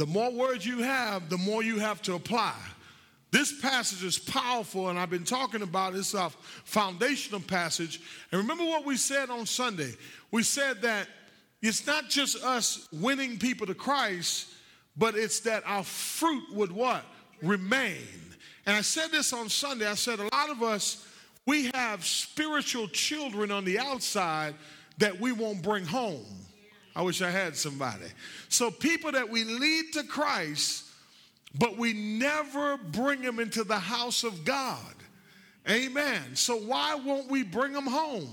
the more words you have, the more you have to apply. This passage is powerful, and I've been talking about it's a foundational passage. And remember what we said on Sunday? We said that it's not just us winning people to Christ, but it's that our fruit would what? Remain. And I said this on Sunday. I said a lot of us, we have spiritual children on the outside that we won't bring home. I wish I had somebody. So people that we lead to Christ, but we never bring them into the house of God. Amen. So why won't we bring them home?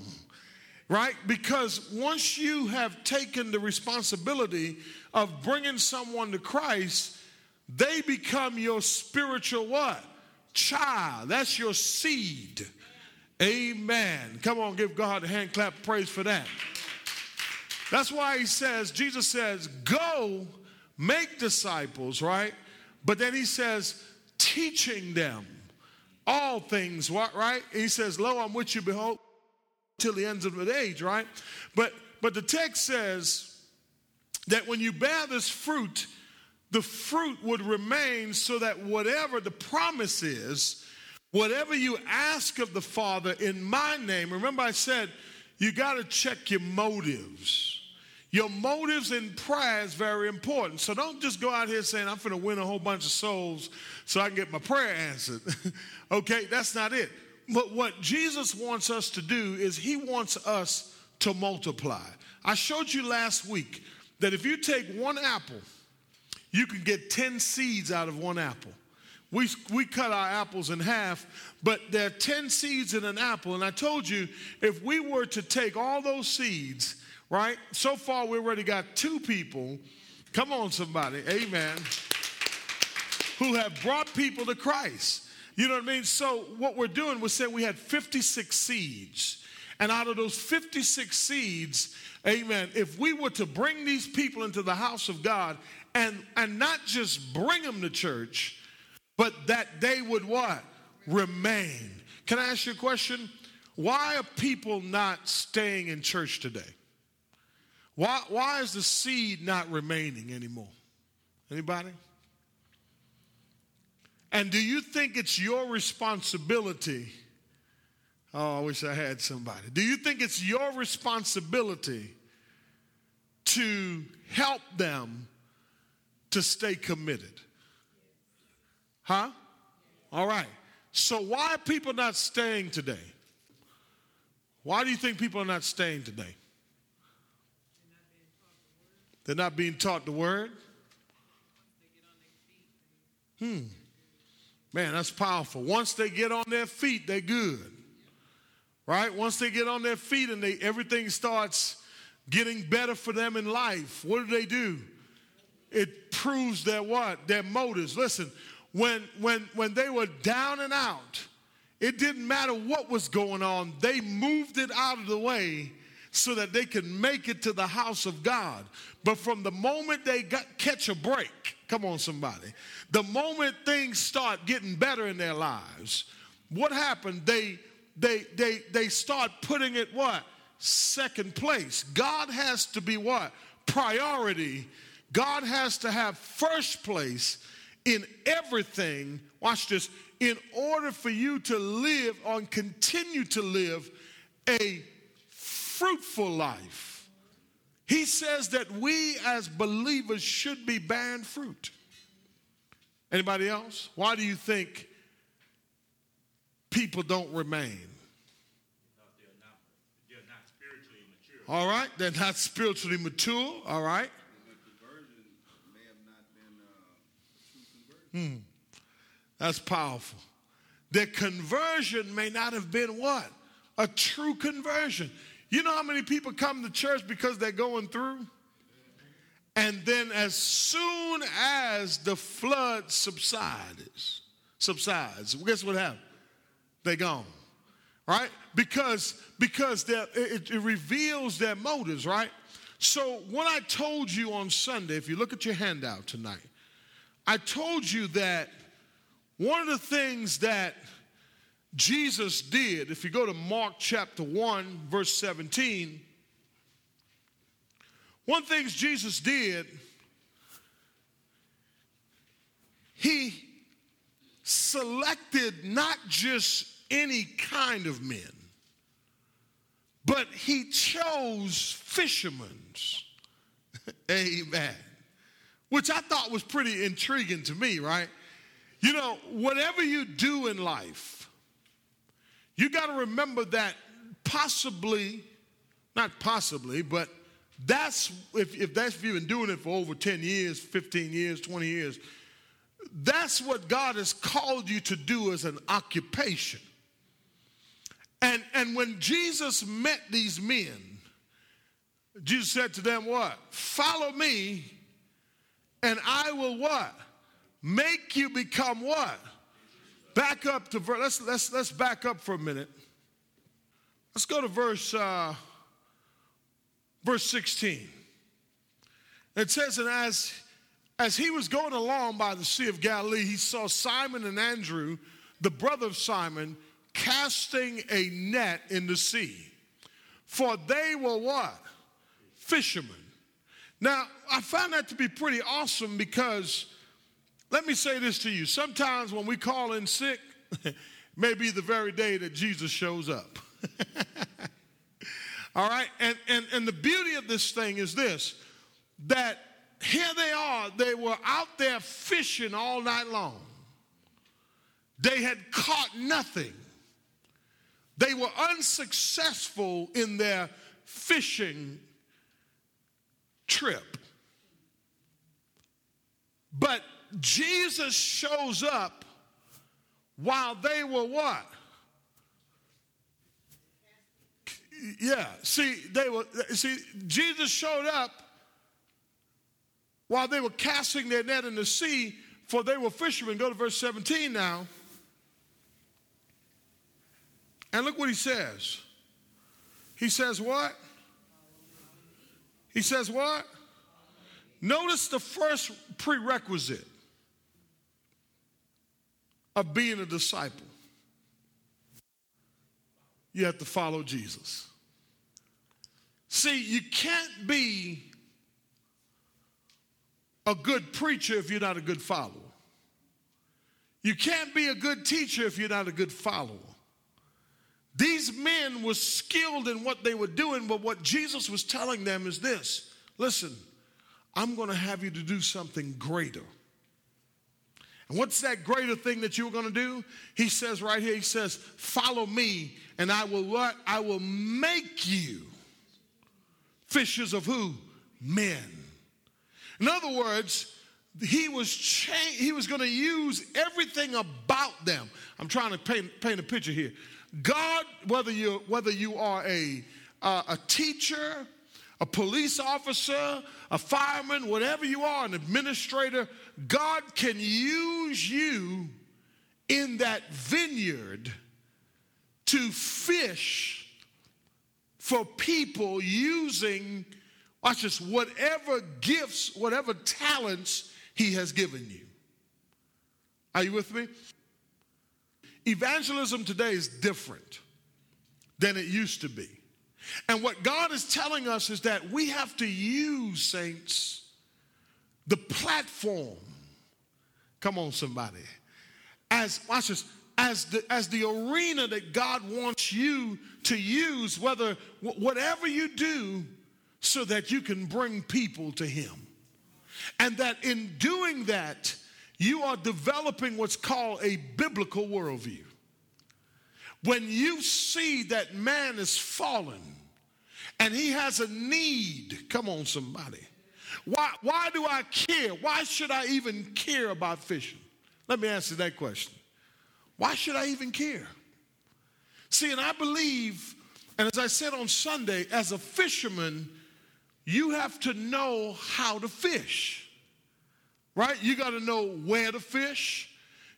Right? Because once you have taken the responsibility of bringing someone to Christ, they become your spiritual what? Child. That's your seed. Amen. Come on, give God a hand clap praise for that. That's why he says, Jesus says, go make disciples, right? But then he says, teaching them all things, what, right? He says, Lo, I'm with you, behold, till the ends of the age, right? But but the text says that when you bear this fruit, the fruit would remain so that whatever the promise is, whatever you ask of the Father in my name, remember I said you got to check your motives. Your motives in prayer is very important. So don't just go out here saying, I'm going to win a whole bunch of souls so I can get my prayer answered. okay, that's not it. But what Jesus wants us to do is he wants us to multiply. I showed you last week that if you take one apple, you can get 10 seeds out of one apple. We, we cut our apples in half, but there are 10 seeds in an apple. And I told you, if we were to take all those seeds, right? So far, we already got two people. Come on, somebody. Amen. Who have brought people to Christ. You know what I mean? So, what we're doing, we're saying we had 56 seeds. And out of those 56 seeds, amen, if we were to bring these people into the house of God and, and not just bring them to church, but that they would what? Remain. Can I ask you a question? Why are people not staying in church today? Why, why is the seed not remaining anymore? Anybody? And do you think it's your responsibility? Oh, I wish I had somebody. Do you think it's your responsibility to help them to stay committed? Huh? All right. So, why are people not staying today? Why do you think people are not staying today? They're not being taught the word. Hmm. Man, that's powerful. Once they get on their feet, they're good. Right? Once they get on their feet and they everything starts getting better for them in life, what do they do? It proves their what? Their motives. Listen, when when when they were down and out, it didn't matter what was going on. They moved it out of the way so that they can make it to the house of God. But from the moment they got, catch a break, come on, somebody, the moment things start getting better in their lives, what happened? They they they they start putting it what second place. God has to be what priority. God has to have first place in everything. Watch this. In order for you to live or continue to live a fruitful life. He says that we as believers should be bearing fruit. Anybody else? Why do you think people don't remain? They're not, they're not spiritually mature. All right, they're not spiritually mature. All right. Hmm. That's powerful. Their conversion may not have been what? A true conversion. You know how many people come to church because they're going through? And then as soon as the flood subsides, subsides, guess what happened? They gone. Right? Because because it, it reveals their motives, right? So when I told you on Sunday, if you look at your handout tonight, I told you that one of the things that Jesus did, if you go to Mark chapter 1, verse 17, one thing Jesus did he selected not just any kind of men, but he chose fishermen. Amen. Which I thought was pretty intriguing to me, right? You know, whatever you do in life, you got to remember that possibly, not possibly, but that's if, if that's if you've been doing it for over 10 years, 15 years, 20 years, that's what God has called you to do as an occupation. And, and when Jesus met these men, Jesus said to them, What? Follow me, and I will what? Make you become what? Back up to verse. Let's let's let's back up for a minute. Let's go to verse uh, verse 16. It says, and as as he was going along by the Sea of Galilee, he saw Simon and Andrew, the brother of Simon, casting a net in the sea. For they were what? Fishermen. Now, I found that to be pretty awesome because let me say this to you. Sometimes when we call in sick, may be the very day that Jesus shows up. All right? And, and, and the beauty of this thing is this that here they are, they were out there fishing all night long. They had caught nothing. They were unsuccessful in their fishing trip. But Jesus shows up while they were what? Yeah, see, they were, see, Jesus showed up while they were casting their net in the sea, for they were fishermen. Go to verse 17 now. And look what he says. He says, What? He says, What? Notice the first prerequisite of being a disciple you have to follow Jesus. See, you can't be a good preacher if you're not a good follower. You can't be a good teacher if you're not a good follower. These men were skilled in what they were doing, but what Jesus was telling them is this listen, I'm going to have you to do something greater. And what's that greater thing that you're going to do? He says right here, he says, follow me and I will what? I will make you fishers of who? Men. In other words, he was cha- he was going to use everything about them. I'm trying to paint, paint a picture here. God, whether you whether you are a uh, a teacher, a police officer, a fireman, whatever you are, an administrator, God can use you in that vineyard to fish for people using, watch this, whatever gifts, whatever talents He has given you. Are you with me? Evangelism today is different than it used to be. And what God is telling us is that we have to use, saints, the platform. Come on, somebody. As, watch this, as the, as the arena that God wants you to use, whether whatever you do, so that you can bring people to Him. And that in doing that, you are developing what's called a biblical worldview. When you see that man is fallen and he has a need, come on, somebody. Why, why do I care? Why should I even care about fishing? Let me answer that question. Why should I even care? See, and I believe, and as I said on Sunday, as a fisherman, you have to know how to fish, right? You got to know where to fish.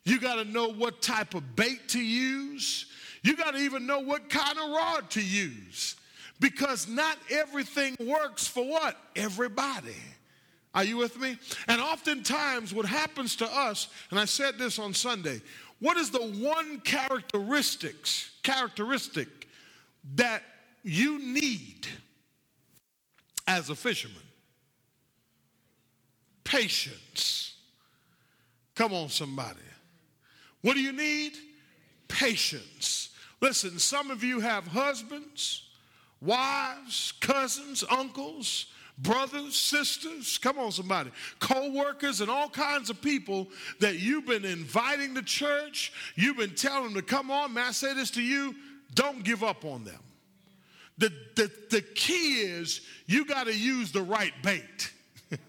You got to know what type of bait to use. You got to even know what kind of rod to use because not everything works for what? Everybody. Are you with me? And oftentimes, what happens to us, and I said this on Sunday, what is the one characteristics characteristic that you need as a fisherman? Patience. Come on, somebody. What do you need? Patience. Listen, some of you have husbands, wives, cousins, uncles, brothers, sisters, come on, somebody, co workers, and all kinds of people that you've been inviting to church. You've been telling them to come on. May I say this to you? Don't give up on them. The, the, the key is you got to use the right bait.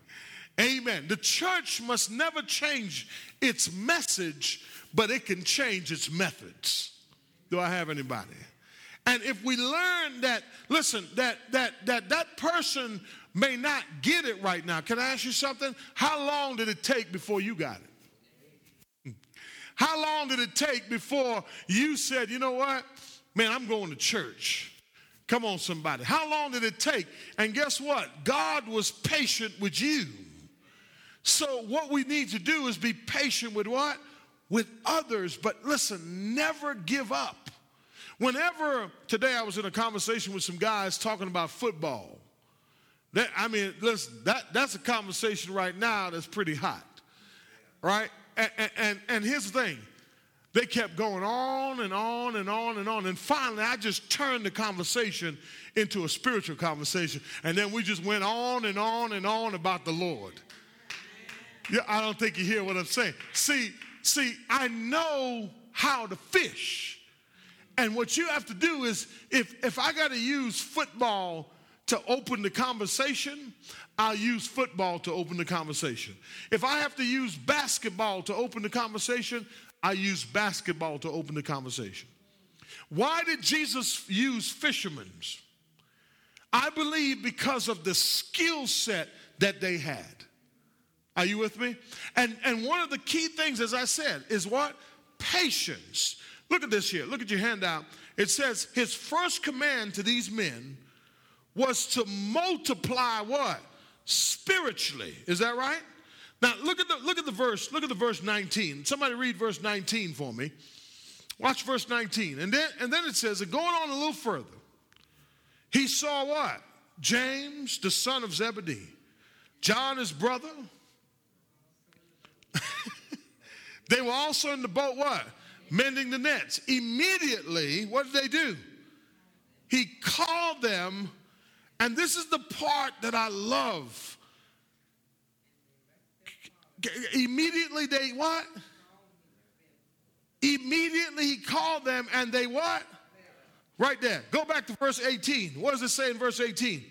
Amen. The church must never change its message, but it can change its methods. Do I have anybody? And if we learn that, listen, that that that that person may not get it right now. Can I ask you something? How long did it take before you got it? Hmm. How long did it take before you said, you know what? Man, I'm going to church. Come on, somebody. How long did it take? And guess what? God was patient with you. So, what we need to do is be patient with what? With others. But listen, never give up. Whenever today I was in a conversation with some guys talking about football. That, I mean, listen, that, that's a conversation right now that's pretty hot, right? And, and, and here's the thing they kept going on and on and on and on. And finally, I just turned the conversation into a spiritual conversation. And then we just went on and on and on about the Lord. Yeah, I don't think you hear what I'm saying. See, see, I know how to fish. And what you have to do is if if I got to use football to open the conversation, I'll use football to open the conversation. If I have to use basketball to open the conversation, I use basketball to open the conversation. Why did Jesus use fishermen? I believe because of the skill set that they had. Are you with me? And, and one of the key things, as I said, is what? Patience. Look at this here. Look at your handout. It says, His first command to these men was to multiply what? Spiritually. Is that right? Now look at the look at the verse. Look at the verse 19. Somebody read verse 19 for me. Watch verse 19. And then and then it says, and going on a little further, he saw what? James, the son of Zebedee, John, his brother, they were also in the boat, what? Mending the nets. Immediately, what did they do? He called them, and this is the part that I love. Immediately they what? Immediately he called them and they what? Right there. Go back to verse 18. What does it say in verse 18?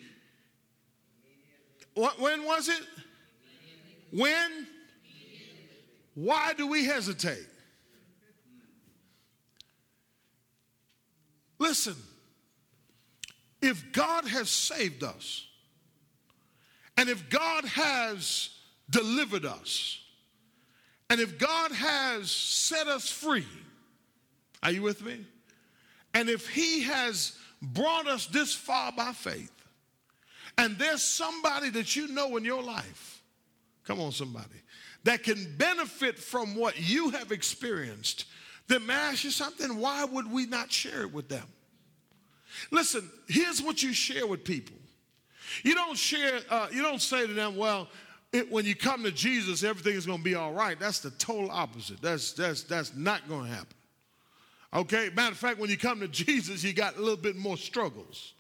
What, when was it? When? Why do we hesitate? Listen, if God has saved us, and if God has delivered us, and if God has set us free, are you with me? And if He has brought us this far by faith, and there's somebody that you know in your life, come on, somebody, that can benefit from what you have experienced, then may I ask you something? Why would we not share it with them? Listen, here's what you share with people. You don't share, uh, you don't say to them, well, it, when you come to Jesus, everything is going to be all right. That's the total opposite. That's, that's, that's not going to happen. Okay? Matter of fact, when you come to Jesus, you got a little bit more struggles.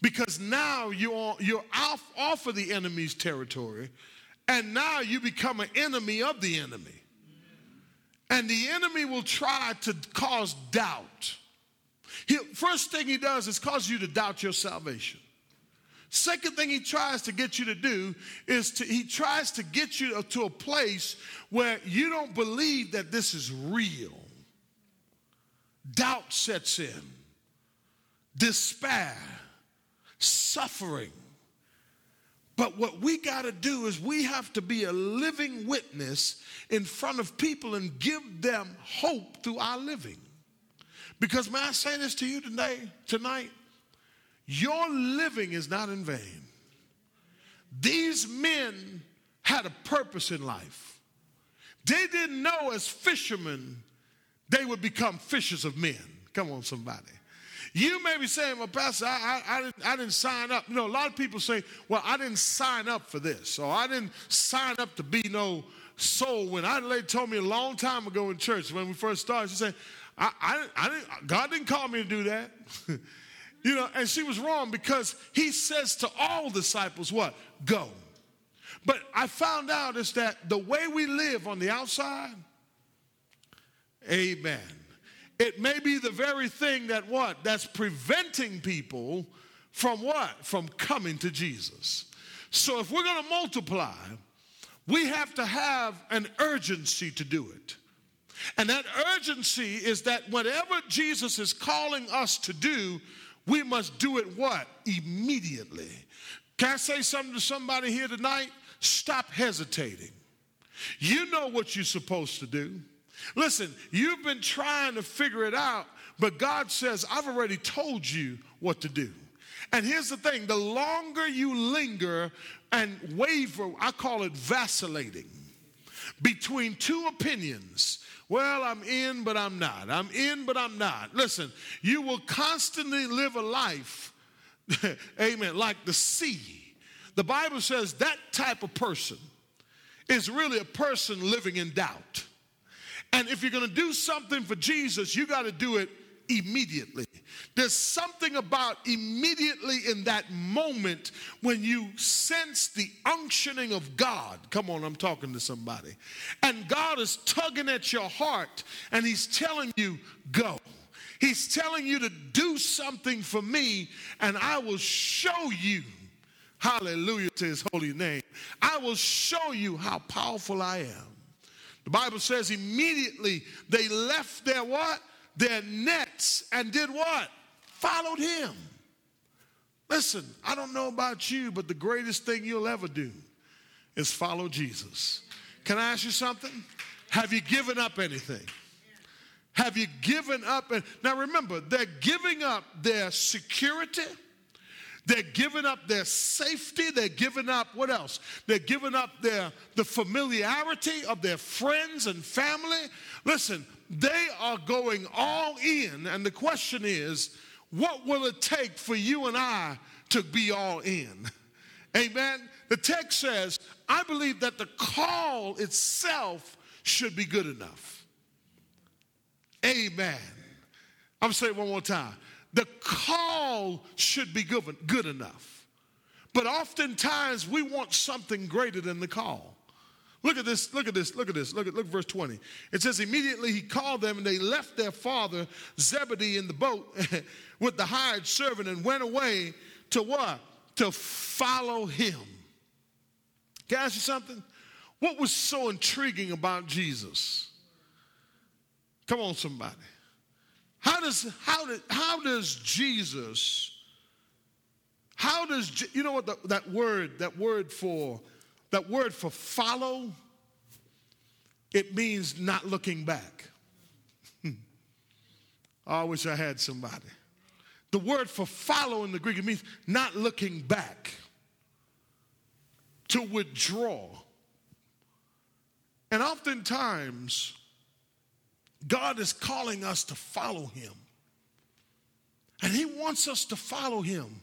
Because now you're, you're off, off of the enemy's territory and now you become an enemy of the enemy. And the enemy will try to cause doubt. He, first thing he does is cause you to doubt your salvation. Second thing he tries to get you to do is to, he tries to get you to a place where you don't believe that this is real. Doubt sets in, despair, suffering but what we got to do is we have to be a living witness in front of people and give them hope through our living. Because may I say this to you today, tonight? Your living is not in vain. These men had a purpose in life. They didn't know as fishermen they would become fishers of men. Come on, somebody. You may be saying, well, Pastor, I, I, I, didn't, I didn't sign up. You know, a lot of people say, well, I didn't sign up for this, or I didn't sign up to be no soul winner. I told me a long time ago in church when we first started. She said, I, I, I didn't, God didn't call me to do that. you know, and she was wrong because he says to all disciples, what? Go. But I found out is that the way we live on the outside, amen. It may be the very thing that what? That's preventing people from what? From coming to Jesus. So if we're going to multiply, we have to have an urgency to do it. And that urgency is that whatever Jesus is calling us to do, we must do it what? Immediately. Can I say something to somebody here tonight? Stop hesitating. You know what you're supposed to do. Listen, you've been trying to figure it out, but God says, I've already told you what to do. And here's the thing the longer you linger and waver, I call it vacillating, between two opinions. Well, I'm in, but I'm not. I'm in, but I'm not. Listen, you will constantly live a life, amen, like the sea. The Bible says that type of person is really a person living in doubt. And if you're going to do something for Jesus, you got to do it immediately. There's something about immediately in that moment when you sense the unctioning of God. Come on, I'm talking to somebody. And God is tugging at your heart and He's telling you, go. He's telling you to do something for me and I will show you. Hallelujah to His holy name. I will show you how powerful I am. The Bible says immediately they left their what? Their nets and did what? Followed him. Listen, I don't know about you, but the greatest thing you'll ever do is follow Jesus. Can I ask you something? Have you given up anything? Have you given up? And now remember, they're giving up their security they're giving up their safety. They're giving up what else? They're giving up their the familiarity of their friends and family. Listen, they are going all in, and the question is, what will it take for you and I to be all in? Amen. The text says, I believe that the call itself should be good enough. Amen. I'm saying it one more time. The call should be good, good enough. But oftentimes we want something greater than the call. Look at this, look at this, look at this, look at look at verse 20. It says, immediately he called them, and they left their father Zebedee in the boat with the hired servant and went away to what? To follow him. Can I ask you something? What was so intriguing about Jesus? Come on, somebody. How does, how, did, how does Jesus, how does, you know what the, that word, that word for, that word for follow, it means not looking back. Hmm. I wish I had somebody. The word for follow in the Greek, means not looking back, to withdraw. And oftentimes, God is calling us to follow him. And he wants us to follow him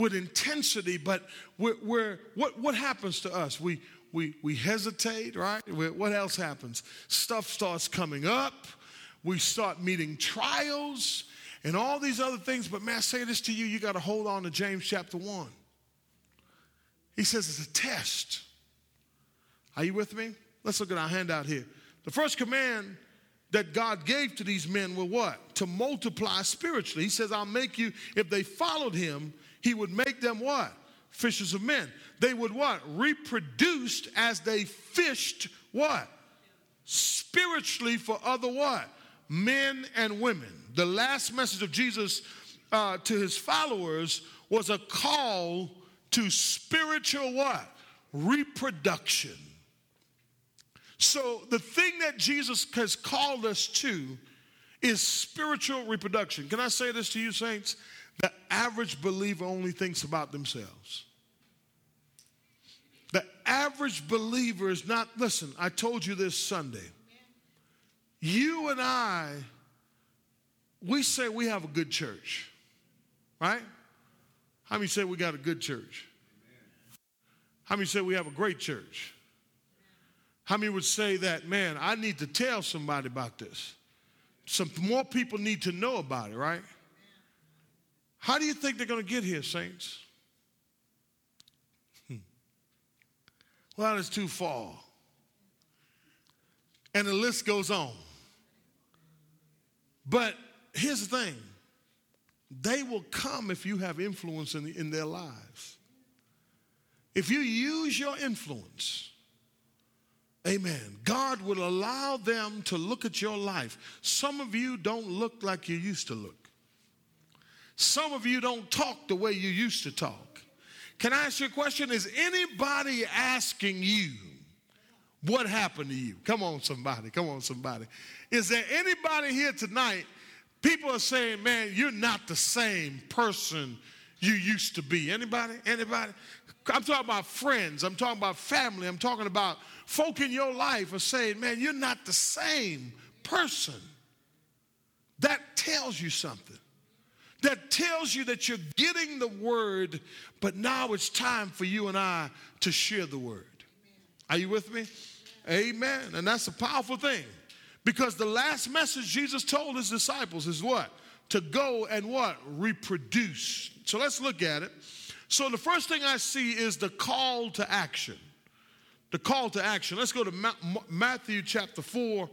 with intensity, but we're, we're, what, what happens to us? We, we, we hesitate, right? What else happens? Stuff starts coming up. We start meeting trials and all these other things. But may I say this to you? You got to hold on to James chapter 1. He says it's a test. Are you with me? Let's look at our handout here. The first command that God gave to these men were what? To multiply spiritually. He says, I'll make you, if they followed him, he would make them what? Fishers of men. They would what? Reproduced as they fished what? Spiritually for other what? Men and women. The last message of Jesus uh, to his followers was a call to spiritual what? Reproduction. So, the thing that Jesus has called us to is spiritual reproduction. Can I say this to you, saints? The average believer only thinks about themselves. The average believer is not, listen, I told you this Sunday. You and I, we say we have a good church, right? How many say we got a good church? How many say we have a great church? How many would say that, man, I need to tell somebody about this? Some more people need to know about it, right? How do you think they're going to get here, saints? Hmm. Well, it's too far. And the list goes on. But here's the thing they will come if you have influence in, in their lives. If you use your influence, amen, God will allow them to look at your life. Some of you don't look like you used to look, some of you don't talk the way you used to talk. Can I ask you a question? Is anybody asking you what happened to you? Come on, somebody. Come on, somebody. Is there anybody here tonight? People are saying, man, you're not the same person you used to be. Anybody? Anybody? I'm talking about friends. I'm talking about family. I'm talking about folk in your life are saying, man, you're not the same person. That tells you something. That tells you that you're getting the word, but now it's time for you and I to share the word. Are you with me? Amen. And that's a powerful thing. Because the last message Jesus told his disciples is what? To go and what? Reproduce. So let's look at it. So the first thing I see is the call to action. The call to action. Let's go to Ma- Matthew chapter 4.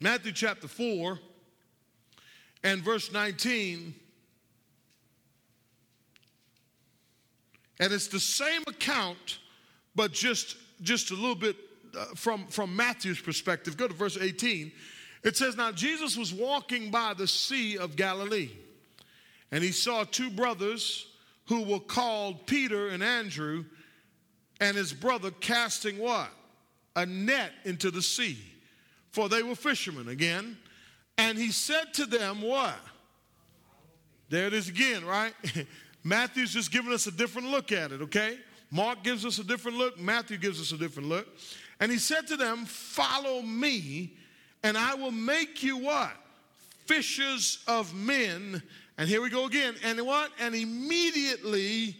Matthew chapter 4 and verse 19. And it's the same account, but just, just a little bit uh, from, from Matthew's perspective. Go to verse 18. It says, Now Jesus was walking by the Sea of Galilee, and he saw two brothers who were called Peter and Andrew, and his brother casting what? A net into the sea, for they were fishermen again. And he said to them, What? There it is again, right? Matthew's just giving us a different look at it, okay? Mark gives us a different look, Matthew gives us a different look. And he said to them, Follow me, and I will make you what? Fishers of men. And here we go again. And what? And immediately,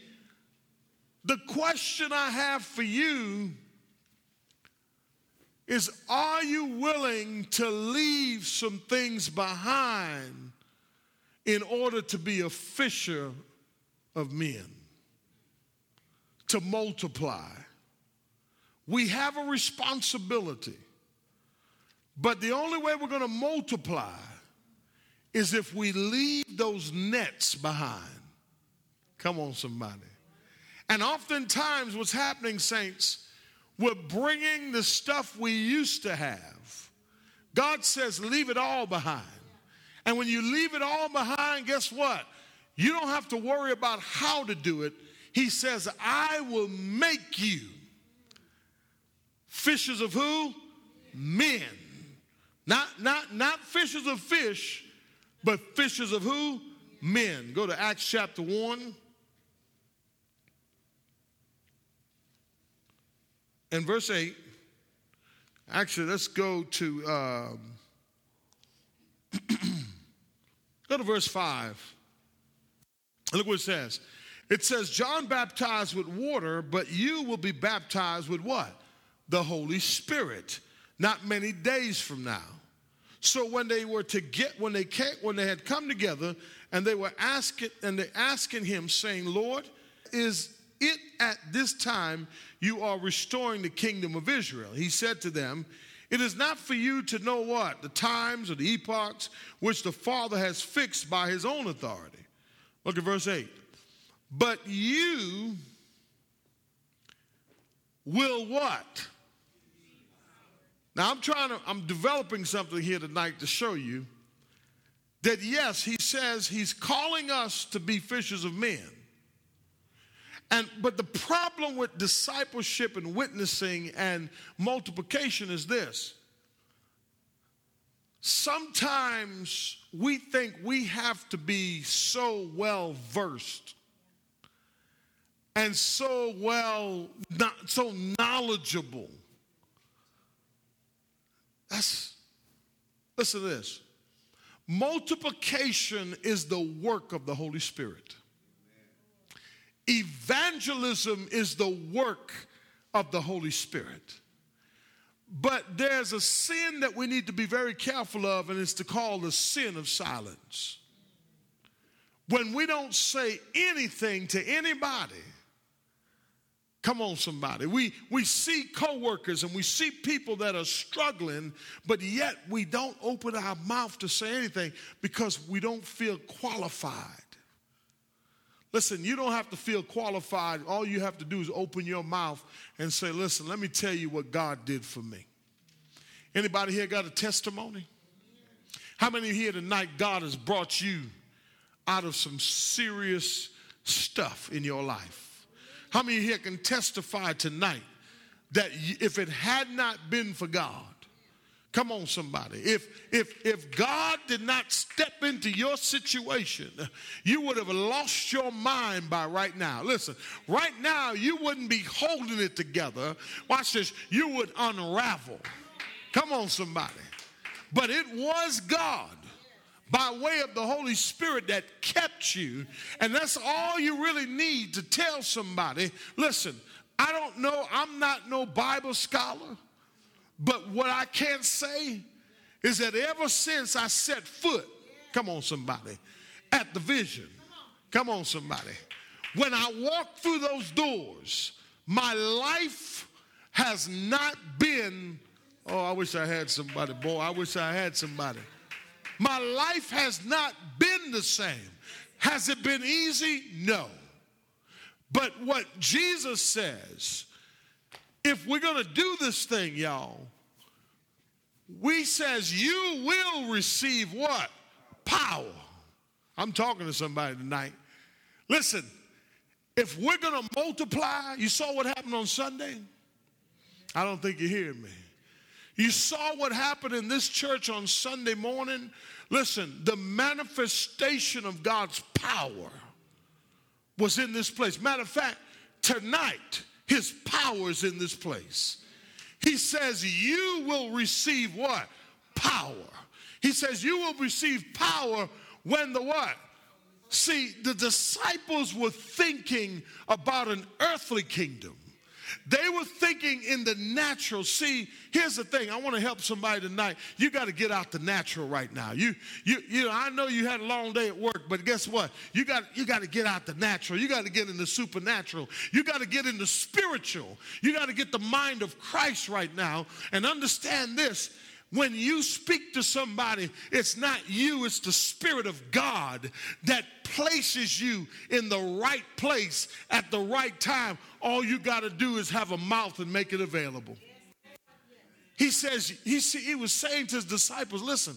the question I have for you is Are you willing to leave some things behind in order to be a fisher of men? To multiply we have a responsibility. But the only way we're going to multiply is if we leave those nets behind. Come on, somebody. And oftentimes, what's happening, saints, we're bringing the stuff we used to have. God says, leave it all behind. And when you leave it all behind, guess what? You don't have to worry about how to do it. He says, I will make you Fishers of who? Men. Not, not, not fishers of fish, but fishers of who? Men. Go to Acts chapter 1. And verse 8. Actually, let's go to um, go to verse 5. Look what it says. It says, John baptized with water, but you will be baptized with what? the Holy Spirit not many days from now. So when they were to get when they came, when they had come together and they were asking and they asking him saying, "Lord, is it at this time you are restoring the kingdom of Israel?" He said to them, "It is not for you to know what the times or the epochs which the Father has fixed by his own authority." Look at verse 8. But you will what? Now I'm trying to, I'm developing something here tonight to show you that yes, he says he's calling us to be fishers of men. And but the problem with discipleship and witnessing and multiplication is this. Sometimes we think we have to be so well versed and so well not so knowledgeable that's, listen to this. Multiplication is the work of the Holy Spirit. Evangelism is the work of the Holy Spirit. But there's a sin that we need to be very careful of, and it's to call the sin of silence. When we don't say anything to anybody, Come on, somebody. We, we see coworkers and we see people that are struggling, but yet we don't open our mouth to say anything because we don't feel qualified. Listen, you don't have to feel qualified. All you have to do is open your mouth and say, listen, let me tell you what God did for me. Anybody here got a testimony? How many here tonight God has brought you out of some serious stuff in your life? How many here can testify tonight that if it had not been for God, Come on, somebody. If if if God did not step into your situation, you would have lost your mind by right now. Listen, right now you wouldn't be holding it together. Watch this. You would unravel. Come on, somebody. But it was God by way of the Holy Spirit that kept you. And that's all you really need to tell somebody. Listen, I don't know, I'm not no Bible scholar, but what I can say is that ever since I set foot, come on, somebody, at the vision, come on, somebody, when I walk through those doors, my life has not been, oh, I wish I had somebody, boy, I wish I had somebody. My life has not been the same. Has it been easy? No. But what Jesus says, if we're going to do this thing, y'all, we says you will receive what? Power. I'm talking to somebody tonight. Listen, if we're going to multiply, you saw what happened on Sunday? I don't think you hear me. You saw what happened in this church on Sunday morning. Listen, the manifestation of God's power was in this place. Matter of fact, tonight, his power is in this place. He says, You will receive what? Power. He says, You will receive power when the what? See, the disciples were thinking about an earthly kingdom. They were thinking in the natural. See, here's the thing. I want to help somebody tonight. You got to get out the natural right now. You, you, you know, I know you had a long day at work, but guess what? You got, you got to get out the natural. You got to get in the supernatural. You got to get in the spiritual. You got to get the mind of Christ right now and understand this. When you speak to somebody, it's not you, it's the Spirit of God that places you in the right place at the right time. All you got to do is have a mouth and make it available. He says, he, he was saying to his disciples, listen,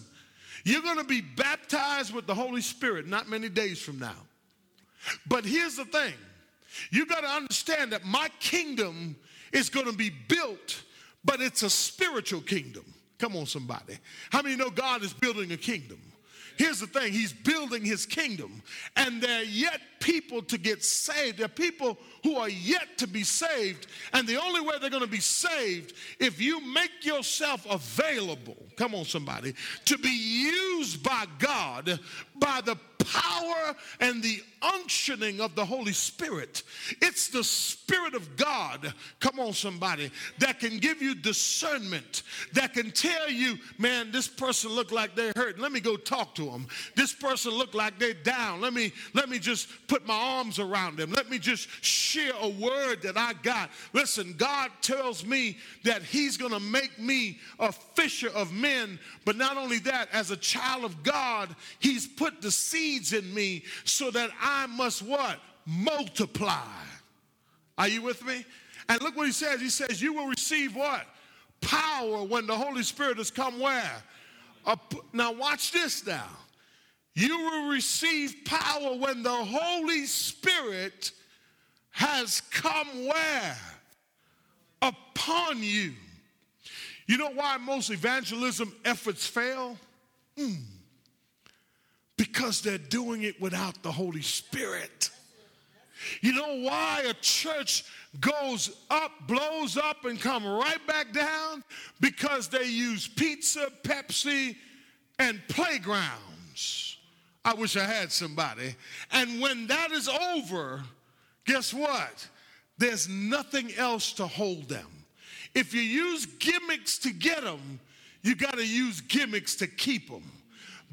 you're going to be baptized with the Holy Spirit not many days from now. But here's the thing you got to understand that my kingdom is going to be built, but it's a spiritual kingdom. Come on, somebody. How many know God is building a kingdom? Here's the thing He's building His kingdom, and there are yet people to get saved. There are people who are yet to be saved, and the only way they're going to be saved if you make yourself available, come on, somebody, to be used by God by the power and the unctioning of the Holy Spirit. It's the Spirit of God, come on, somebody, that can give you discernment, that can tell you, man, this person look like they're hurt. Let me go talk to them. This person look like they're down. Let me let me just put my arms around them. Let me just share a word that I got. Listen, God tells me that He's to make me a fisher of men, but not only that, as a child of God, He's put the seeds in me so that I must what? Multiply. Are you with me? And look what he says. He says, You will receive what? Power when the Holy Spirit has come where? Up, now, watch this now. You will receive power when the Holy Spirit has come where? Upon you. You know why most evangelism efforts fail? Mm because they're doing it without the Holy Spirit. You know why a church goes up, blows up, and come right back down? Because they use pizza, Pepsi, and playgrounds. I wish I had somebody. And when that is over, guess what? there's nothing else to hold them. If you use gimmicks to get them, you got to use gimmicks to keep them.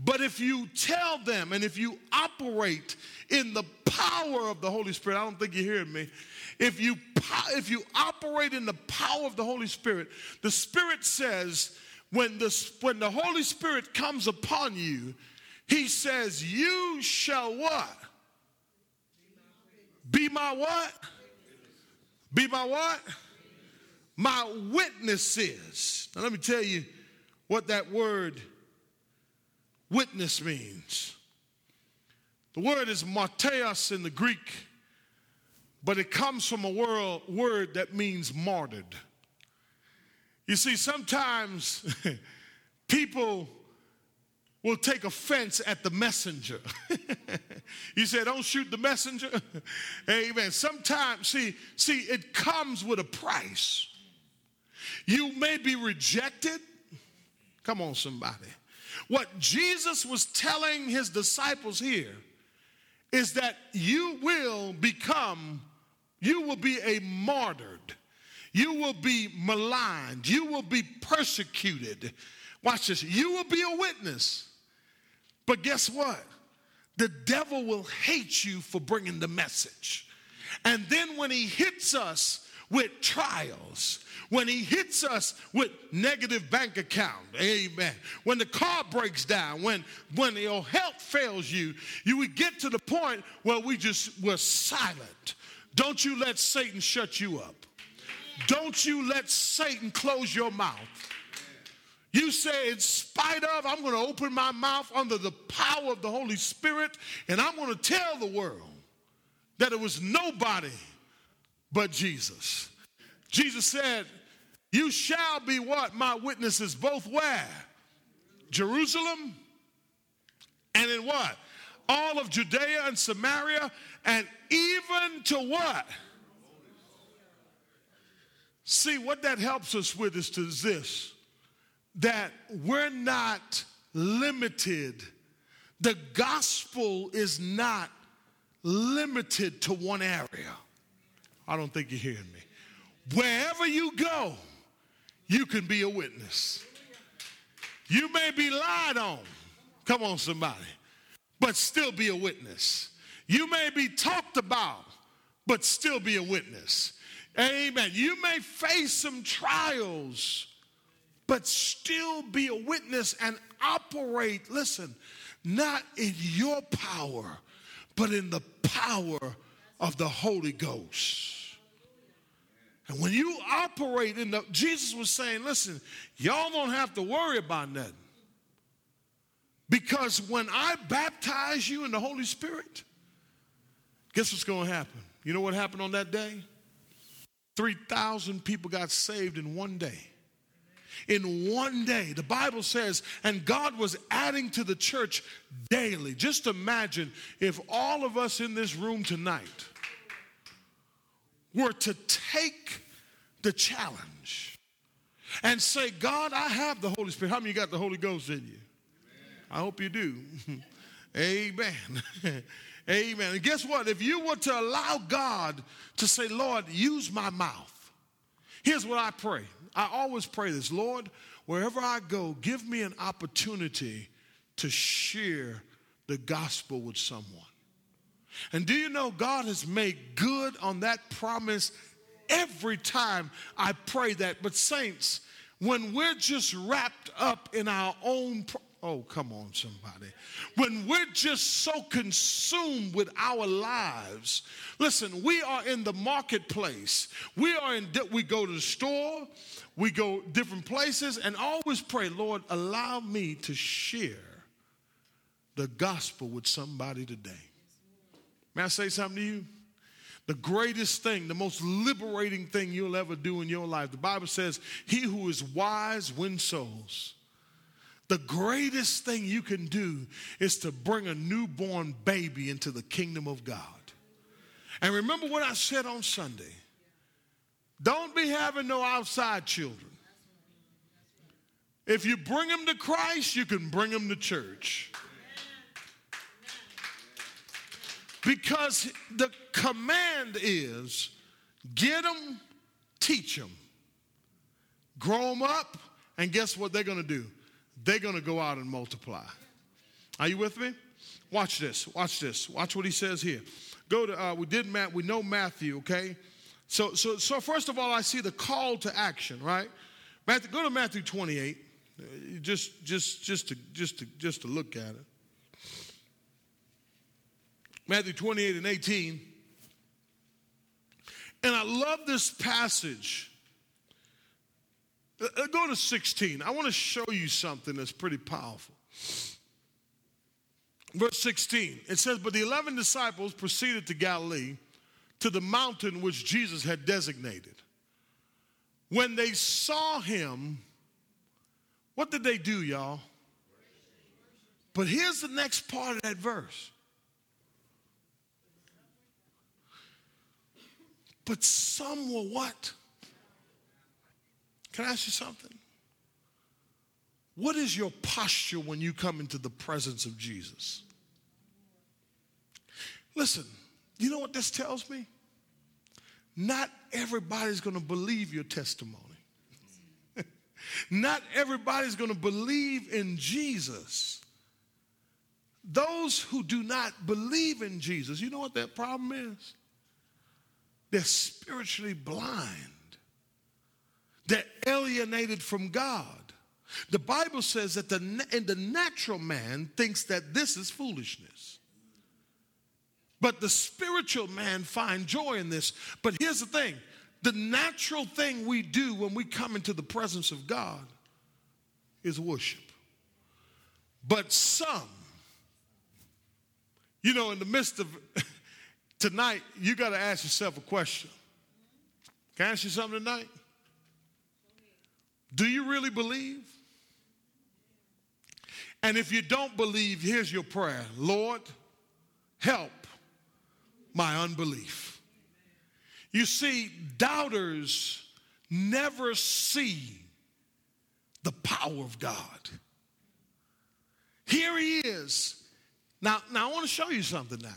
But if you tell them and if you operate in the power of the Holy Spirit, I don't think you're hearing me. If you if you operate in the power of the Holy Spirit, the Spirit says when the when the Holy Spirit comes upon you, he says, "You shall what? Be my what? Be my what? My witnesses." Now let me tell you what that word witness means. The word is martyrs in the Greek, but it comes from a word, word that means martyred. You see, sometimes people will take offense at the messenger. you say, don't shoot the messenger. Amen. Sometimes, see, see, it comes with a price. You may be rejected. Come on, somebody. What Jesus was telling his disciples here is that you will become, you will be a martyred. You will be maligned. You will be persecuted. Watch this. You will be a witness. But guess what? The devil will hate you for bringing the message. And then when he hits us with trials, when he hits us with negative bank account, amen. When the car breaks down, when when your health fails you, you would get to the point where we just were silent. Don't you let Satan shut you up. Don't you let Satan close your mouth. You say, in spite of, I'm going to open my mouth under the power of the Holy Spirit, and I'm going to tell the world that it was nobody but Jesus. Jesus said, You shall be what? My witnesses, both where? Jerusalem and in what? All of Judea and Samaria, and even to what? See, what that helps us with is to this that we're not limited. The gospel is not limited to one area. I don't think you're hearing me. Wherever you go, you can be a witness. You may be lied on. Come on, somebody. But still be a witness. You may be talked about, but still be a witness. Amen. You may face some trials, but still be a witness and operate, listen, not in your power, but in the power of the Holy Ghost. And when you operate in the, Jesus was saying, listen, y'all don't have to worry about nothing. Because when I baptize you in the Holy Spirit, guess what's going to happen? You know what happened on that day? 3,000 people got saved in one day. In one day, the Bible says, and God was adding to the church daily. Just imagine if all of us in this room tonight were to take the challenge and say, God, I have the Holy Spirit. How many you got the Holy Ghost in you? Amen. I hope you do. Amen. Amen. And guess what? If you were to allow God to say, Lord, use my mouth, here's what I pray. I always pray this Lord, wherever I go, give me an opportunity to share the gospel with someone. And do you know God has made good on that promise every time I pray that? But, saints, when we're just wrapped up in our own pro- Oh, come on, somebody. When we're just so consumed with our lives, listen, we are in the marketplace. We are in, we go to the store, we go different places, and always pray, Lord, allow me to share the gospel with somebody today. May I say something to you? The greatest thing, the most liberating thing you'll ever do in your life. The Bible says, He who is wise wins souls. The greatest thing you can do is to bring a newborn baby into the kingdom of God. And remember what I said on Sunday don't be having no outside children. If you bring them to Christ, you can bring them to church. Because the command is get them, teach them, grow them up, and guess what they're going to do? They're going to go out and multiply. Are you with me? Watch this. Watch this. Watch what he says here. Go to uh, we did Matt. We know Matthew. Okay. So so so first of all, I see the call to action. Right. Matthew. Go to Matthew 28. Uh, just just just to just to just to look at it. Matthew 28 and 18. And I love this passage. Uh, uh, go to 16. I want to show you something that's pretty powerful. Verse 16, it says, But the 11 disciples proceeded to Galilee, to the mountain which Jesus had designated. When they saw him, what did they do, y'all? But here's the next part of that verse. But some were what? Can I ask you something? What is your posture when you come into the presence of Jesus? Listen, you know what this tells me? Not everybody's going to believe your testimony. Not everybody's going to believe in Jesus. Those who do not believe in Jesus, you know what that problem is? They're spiritually blind. They're alienated from God. The Bible says that the, and the natural man thinks that this is foolishness. But the spiritual man find joy in this. But here's the thing the natural thing we do when we come into the presence of God is worship. But some, you know, in the midst of tonight, you got to ask yourself a question. Can I ask you something tonight? Do you really believe? And if you don't believe, here's your prayer Lord, help my unbelief. You see, doubters never see the power of God. Here he is. Now, now I want to show you something now.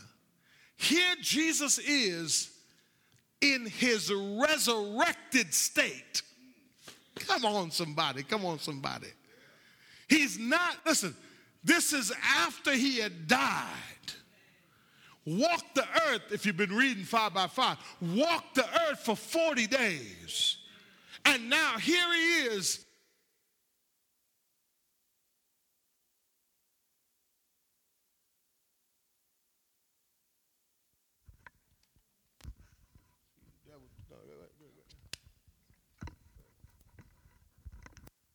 Here Jesus is in his resurrected state. Come on, somebody. Come on, somebody. He's not, listen, this is after he had died walked the earth, if you've been reading five by five, walked the earth for 40 days. And now here he is.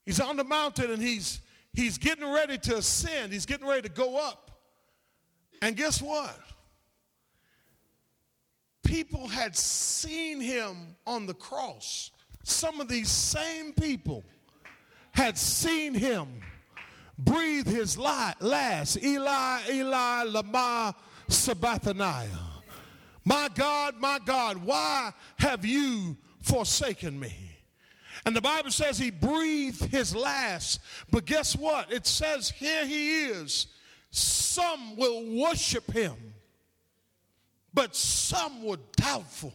He's on the mountain and he's he's getting ready to ascend. He's getting ready to go up. And guess what? people had seen him on the cross. Some of these same people had seen him breathe his last. Eli, Eli, lama sabachthani. My God, my God, why have you forsaken me? And the Bible says he breathed his last. But guess what? It says here he is. Some will worship him but some were doubtful.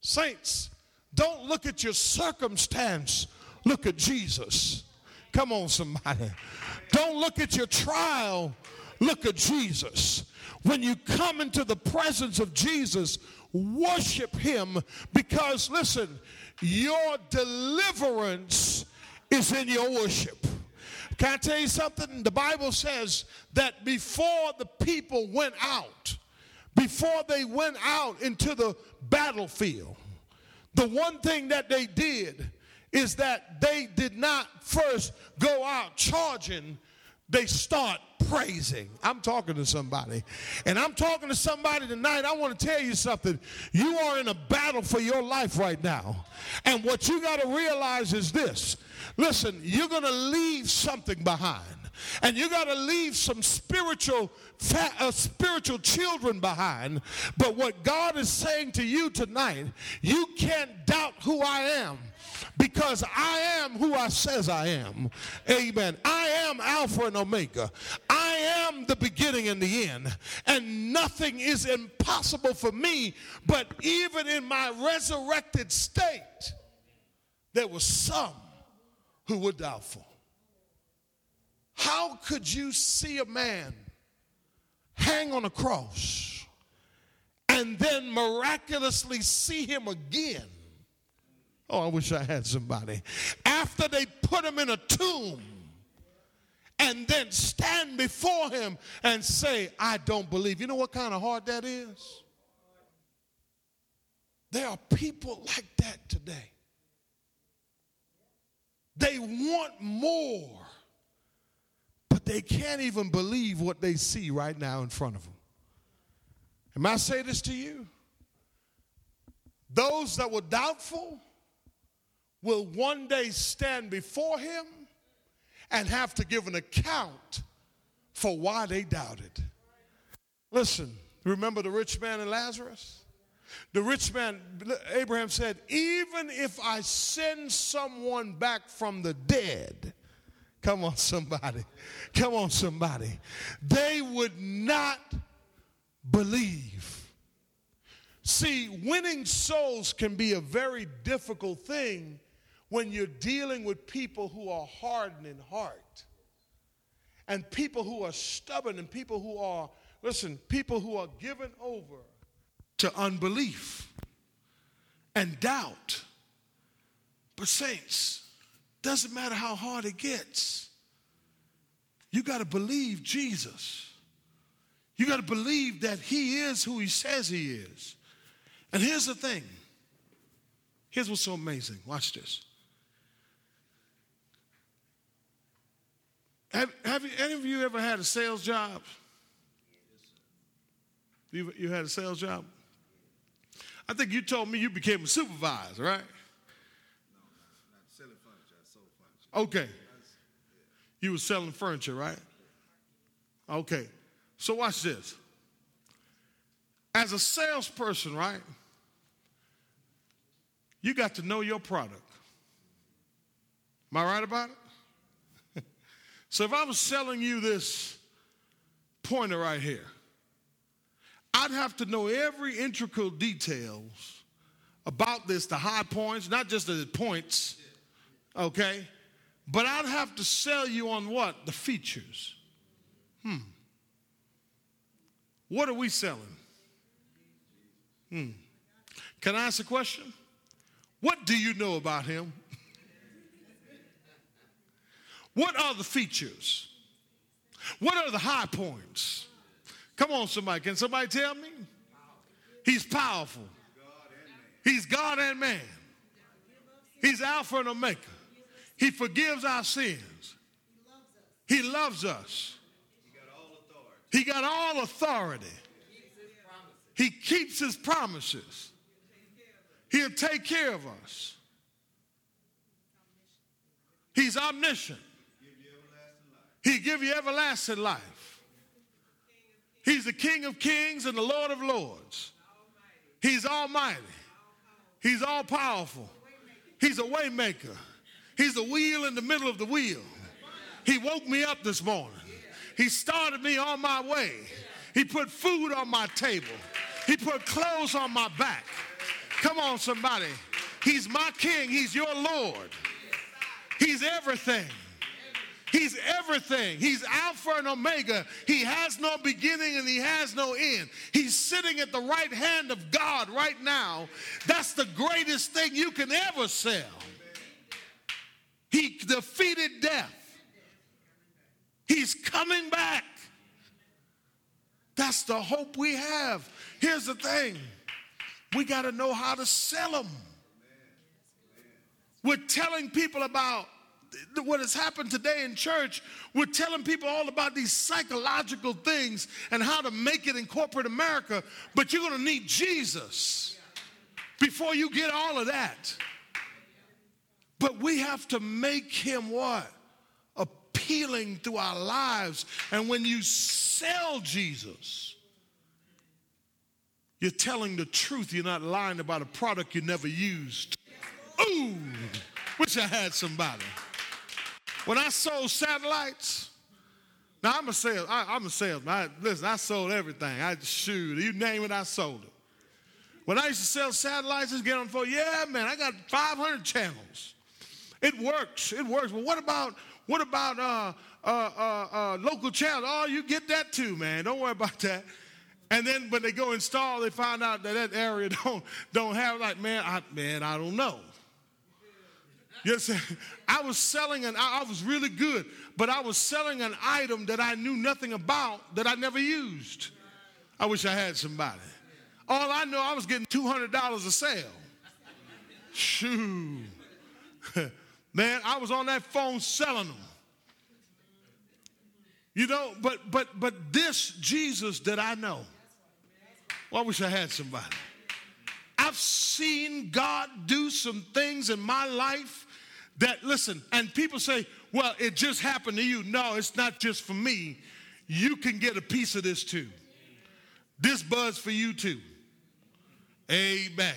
Saints, don't look at your circumstance, look at Jesus. Come on, somebody. Don't look at your trial, look at Jesus. When you come into the presence of Jesus, worship him because, listen, your deliverance is in your worship. Can I tell you something? The Bible says that before the people went out, before they went out into the battlefield, the one thing that they did is that they did not first go out charging, they start praising. I'm talking to somebody. And I'm talking to somebody tonight. I want to tell you something. You are in a battle for your life right now. And what you got to realize is this listen, you're going to leave something behind and you got to leave some spiritual uh, spiritual children behind but what god is saying to you tonight you can't doubt who i am because I am who I says I am. Amen. I am Alpha and Omega. I am the beginning and the end, and nothing is impossible for me. But even in my resurrected state, there were some who were doubtful. How could you see a man hang on a cross and then miraculously see him again? Oh, I wish I had somebody. After they put him in a tomb and then stand before him and say, I don't believe. You know what kind of heart that is? There are people like that today. They want more, but they can't even believe what they see right now in front of them. And I say this to you? Those that were doubtful will one day stand before him and have to give an account for why they doubted. Listen, remember the rich man and Lazarus? The rich man, Abraham said, Even if I send someone back from the dead, come on, somebody, come on, somebody, they would not believe. See, winning souls can be a very difficult thing when you're dealing with people who are hardened in heart and people who are stubborn and people who are, listen, people who are given over to unbelief and doubt. But, saints, doesn't matter how hard it gets, you got to believe Jesus. You got to believe that He is who He says He is. And here's the thing here's what's so amazing. Watch this. Have, have you, any of you ever had a sales job? You, you had a sales job? I think you told me you became a supervisor, right? No, not, not selling furniture. I sold furniture. Okay. You were selling furniture, right? Okay. So watch this. As a salesperson, right? You got to know your product. Am I right about it? So if I was selling you this pointer right here, I'd have to know every integral details about this, the high points, not just the points, okay? But I'd have to sell you on what? The features. Hmm. What are we selling? Hmm. Can I ask a question? What do you know about him? What are the features? What are the high points? Come on, somebody. Can somebody tell me? He's powerful. He's God and man. He's Alpha and Omega. He forgives our sins. He loves us. He got all authority. He keeps his promises. He'll take care of us. He's omniscient. He give you everlasting life. He's the King of kings and the Lord of lords. He's almighty. He's all powerful. He's a waymaker. He's the wheel in the middle of the wheel. He woke me up this morning. He started me on my way. He put food on my table. He put clothes on my back. Come on, somebody. He's my king. He's your Lord. He's everything. He's everything. He's Alpha and Omega. He has no beginning and he has no end. He's sitting at the right hand of God right now. That's the greatest thing you can ever sell. He defeated death. He's coming back. That's the hope we have. Here's the thing we got to know how to sell them. We're telling people about what has happened today in church, we're telling people all about these psychological things and how to make it in corporate America, but you're going to need Jesus before you get all of that. But we have to make him what? Appealing through our lives. And when you sell Jesus, you're telling the truth. You're not lying about a product you never used. Ooh, wish I had somebody. When I sold satellites, Now I'm a sales. I, am a salesman. I, listen, I sold everything. I shoot, you name it, I sold it. When I used to sell satellites, just get on the phone. Yeah, man, I got 500 channels. It works. It works. But what about what about uh, uh, uh, uh, local channels? Oh, you get that too, man. Don't worry about that. And then when they go install, they find out that that area don't don't have like man, I, man, I don't know. Yes, I was selling an, I was really good, but I was selling an item that I knew nothing about that I never used. I wish I had somebody. All I know, I was getting $200 a sale. Shoo. Man, I was on that phone selling them. You know, but but but this Jesus that I know. Well, I wish I had somebody. I've seen God do some things in my life that, listen, and people say, well, it just happened to you. No, it's not just for me. You can get a piece of this too. This buzz for you too. Amen.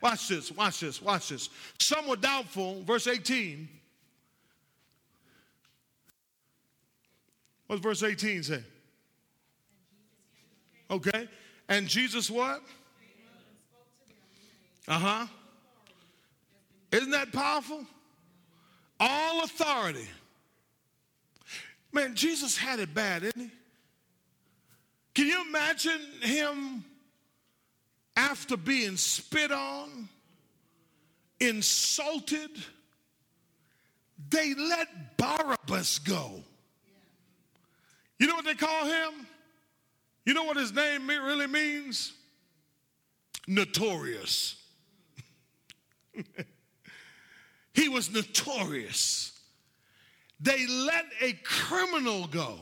Watch this, watch this, watch this. Some were doubtful, verse 18. What's verse 18 say? Okay. And Jesus what? Uh huh. Isn't that powerful? All authority. Man, Jesus had it bad, didn't he? Can you imagine him after being spit on, insulted? They let Barabbas go. You know what they call him? You know what his name really means? Notorious. he was notorious. They let a criminal go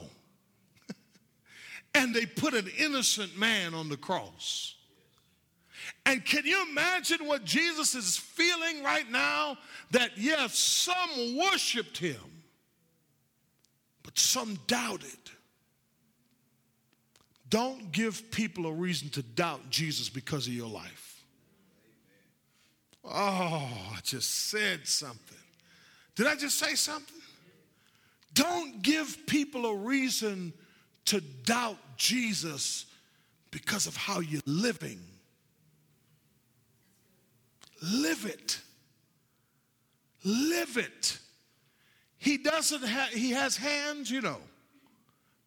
and they put an innocent man on the cross. And can you imagine what Jesus is feeling right now? That yes, some worshiped him, but some doubted. Don't give people a reason to doubt Jesus because of your life. Oh, I just said something. Did I just say something? Don't give people a reason to doubt Jesus because of how you're living. Live it. Live it. He doesn't have, he has hands, you know,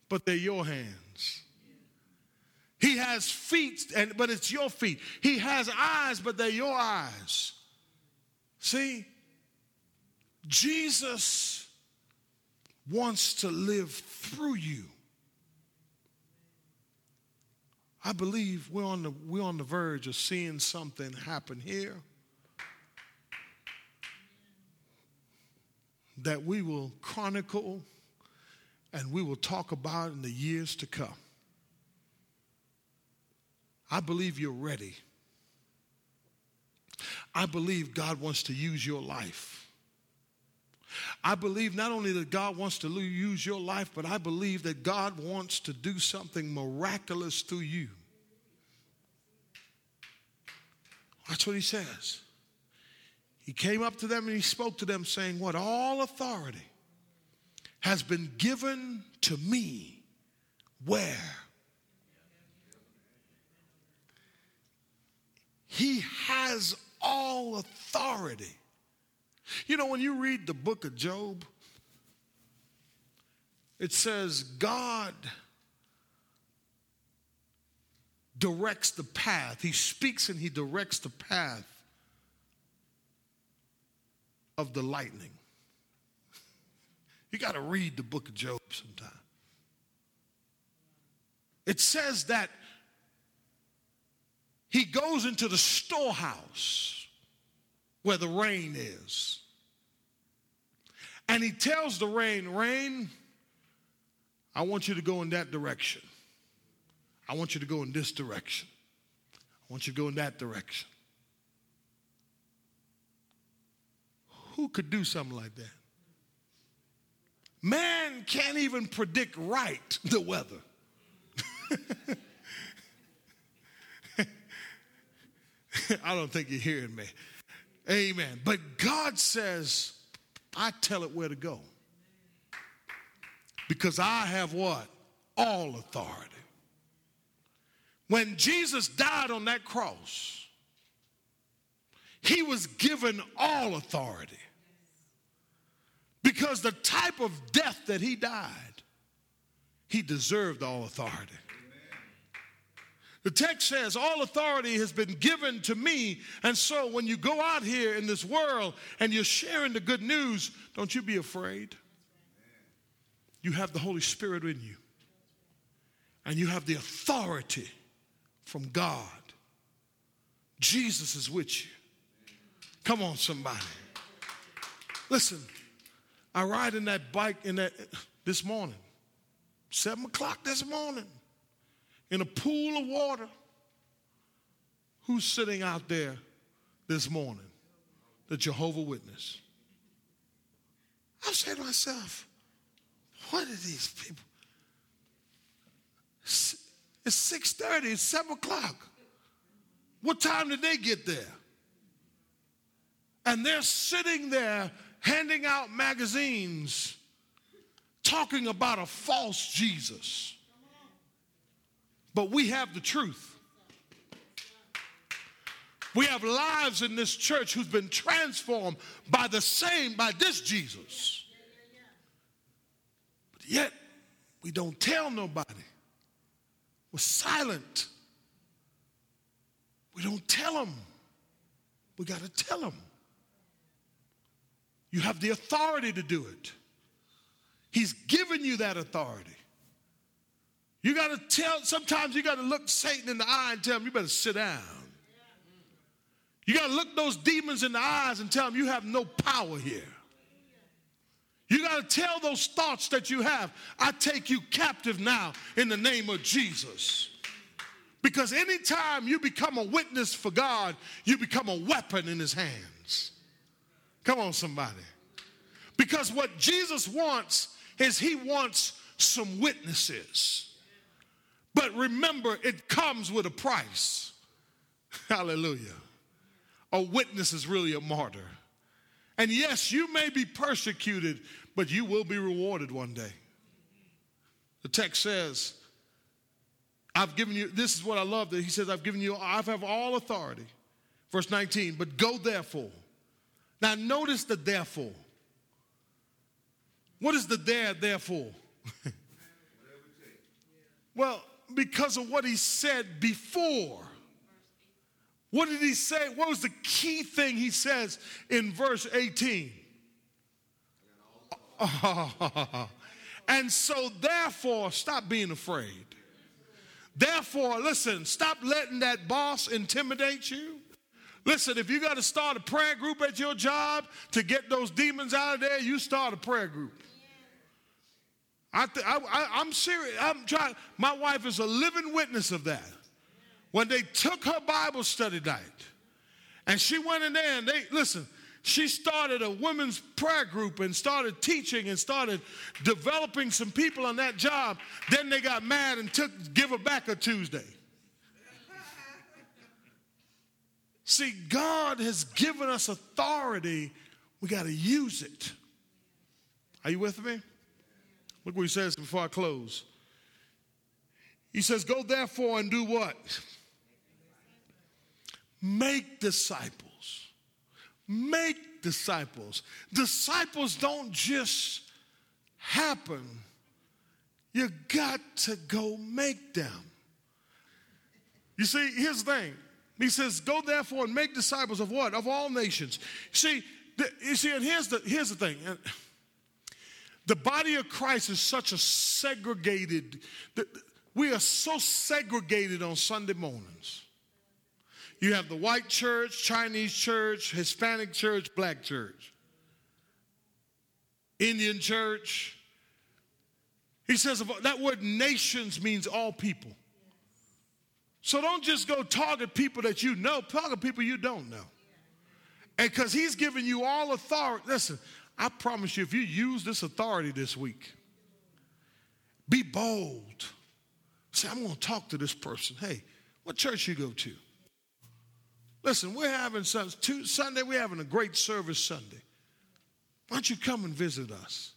but they're your hands. He has feet, and, but it's your feet. He has eyes, but they're your eyes. See, Jesus wants to live through you. I believe we're on the, we're on the verge of seeing something happen here that we will chronicle and we will talk about in the years to come. I believe you're ready. I believe God wants to use your life. I believe not only that God wants to use your life, but I believe that God wants to do something miraculous through you. That's what he says. He came up to them and he spoke to them, saying, What? All authority has been given to me. Where? He has all authority. You know, when you read the book of Job, it says God directs the path. He speaks and he directs the path of the lightning. You got to read the book of Job sometime. It says that he goes into the storehouse where the rain is. And he tells the rain, Rain, I want you to go in that direction. I want you to go in this direction. I want you to go in that direction. Who could do something like that? Man can't even predict right the weather. I don't think you're hearing me. Amen. But God says, I tell it where to go. Because I have what? All authority. When Jesus died on that cross, he was given all authority. Because the type of death that he died, he deserved all authority. The text says, All authority has been given to me. And so when you go out here in this world and you're sharing the good news, don't you be afraid. You have the Holy Spirit in you, and you have the authority from God. Jesus is with you. Come on, somebody. Listen, I ride in that bike in that this morning, seven o'clock this morning in a pool of water. Who's sitting out there this morning? The Jehovah Witness. I say to myself, what are these people? It's 6:30, it's 7 o'clock. What time did they get there? And they're sitting there handing out magazines talking about a false Jesus but we have the truth. We have lives in this church who's been transformed by the same, by this Jesus. But yet, we don't tell nobody. We're silent. We don't tell them. We got to tell them. You have the authority to do it. He's given you that authority. You got to tell, sometimes you got to look Satan in the eye and tell him, you better sit down. You got to look those demons in the eyes and tell them, you have no power here. You got to tell those thoughts that you have, I take you captive now in the name of Jesus. Because anytime you become a witness for God, you become a weapon in his hands. Come on, somebody. Because what Jesus wants is he wants some witnesses. But remember, it comes with a price. Hallelujah. A witness is really a martyr. And yes, you may be persecuted, but you will be rewarded one day. The text says, I've given you, this is what I love that he says, I've given you, I have all authority. Verse 19, but go therefore. Now notice the therefore. What is the there, therefore? well, because of what he said before. What did he say? What was the key thing he says in verse 18? and so, therefore, stop being afraid. Therefore, listen, stop letting that boss intimidate you. Listen, if you got to start a prayer group at your job to get those demons out of there, you start a prayer group. I, th- I, am serious. I'm trying. My wife is a living witness of that. When they took her Bible study night, and she went in there and they listen. She started a women's prayer group and started teaching and started developing some people on that job. Then they got mad and took give her back a Tuesday. See, God has given us authority. We got to use it. Are you with me? Look what he says before I close. He says, Go therefore and do what? Make disciples. Make disciples. Disciples don't just happen, you got to go make them. You see, here's the thing. He says, Go therefore and make disciples of what? Of all nations. See, the, you see, and here's the here's the thing. The body of Christ is such a segregated, we are so segregated on Sunday mornings. You have the white church, Chinese church, Hispanic church, black church, Indian church. He says that word nations means all people. So don't just go target people that you know, target people you don't know. And because he's giving you all authority. Listen, I promise you, if you use this authority this week, be bold. Say, I'm going to talk to this person. Hey, what church you go to? Listen, we're having some, two, Sunday, we're having a great service Sunday. Why don't you come and visit us?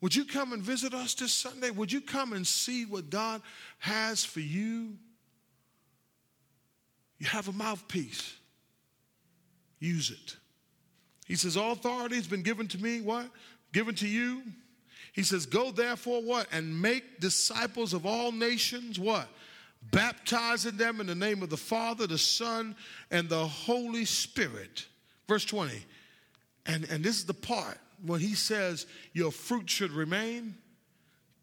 Would you come and visit us this Sunday? Would you come and see what God has for you? You have a mouthpiece. Use it. He says, All authority has been given to me, what? Given to you. He says, Go therefore, what? And make disciples of all nations, what? Baptizing them in the name of the Father, the Son, and the Holy Spirit. Verse 20. And, and this is the part when he says, Your fruit should remain,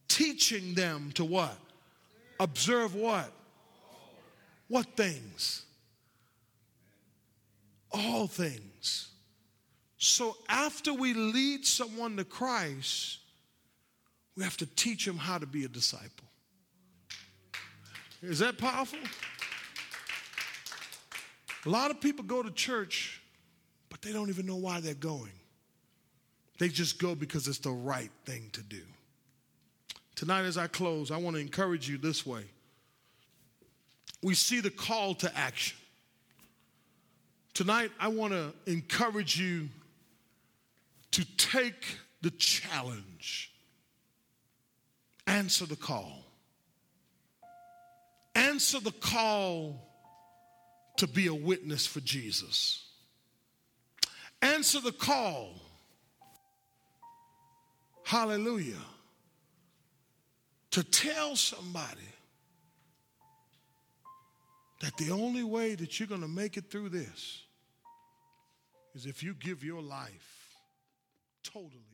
teaching them to what? Observe what? What things? All things. So after we lead someone to Christ, we have to teach them how to be a disciple. Is that powerful? A lot of people go to church, but they don't even know why they're going. They just go because it's the right thing to do. Tonight, as I close, I want to encourage you this way. We see the call to action. Tonight, I want to encourage you to take the challenge, answer the call. Answer the call to be a witness for Jesus. Answer the call Hallelujah. To tell somebody that the only way that you're going to make it through this is if you give your life totally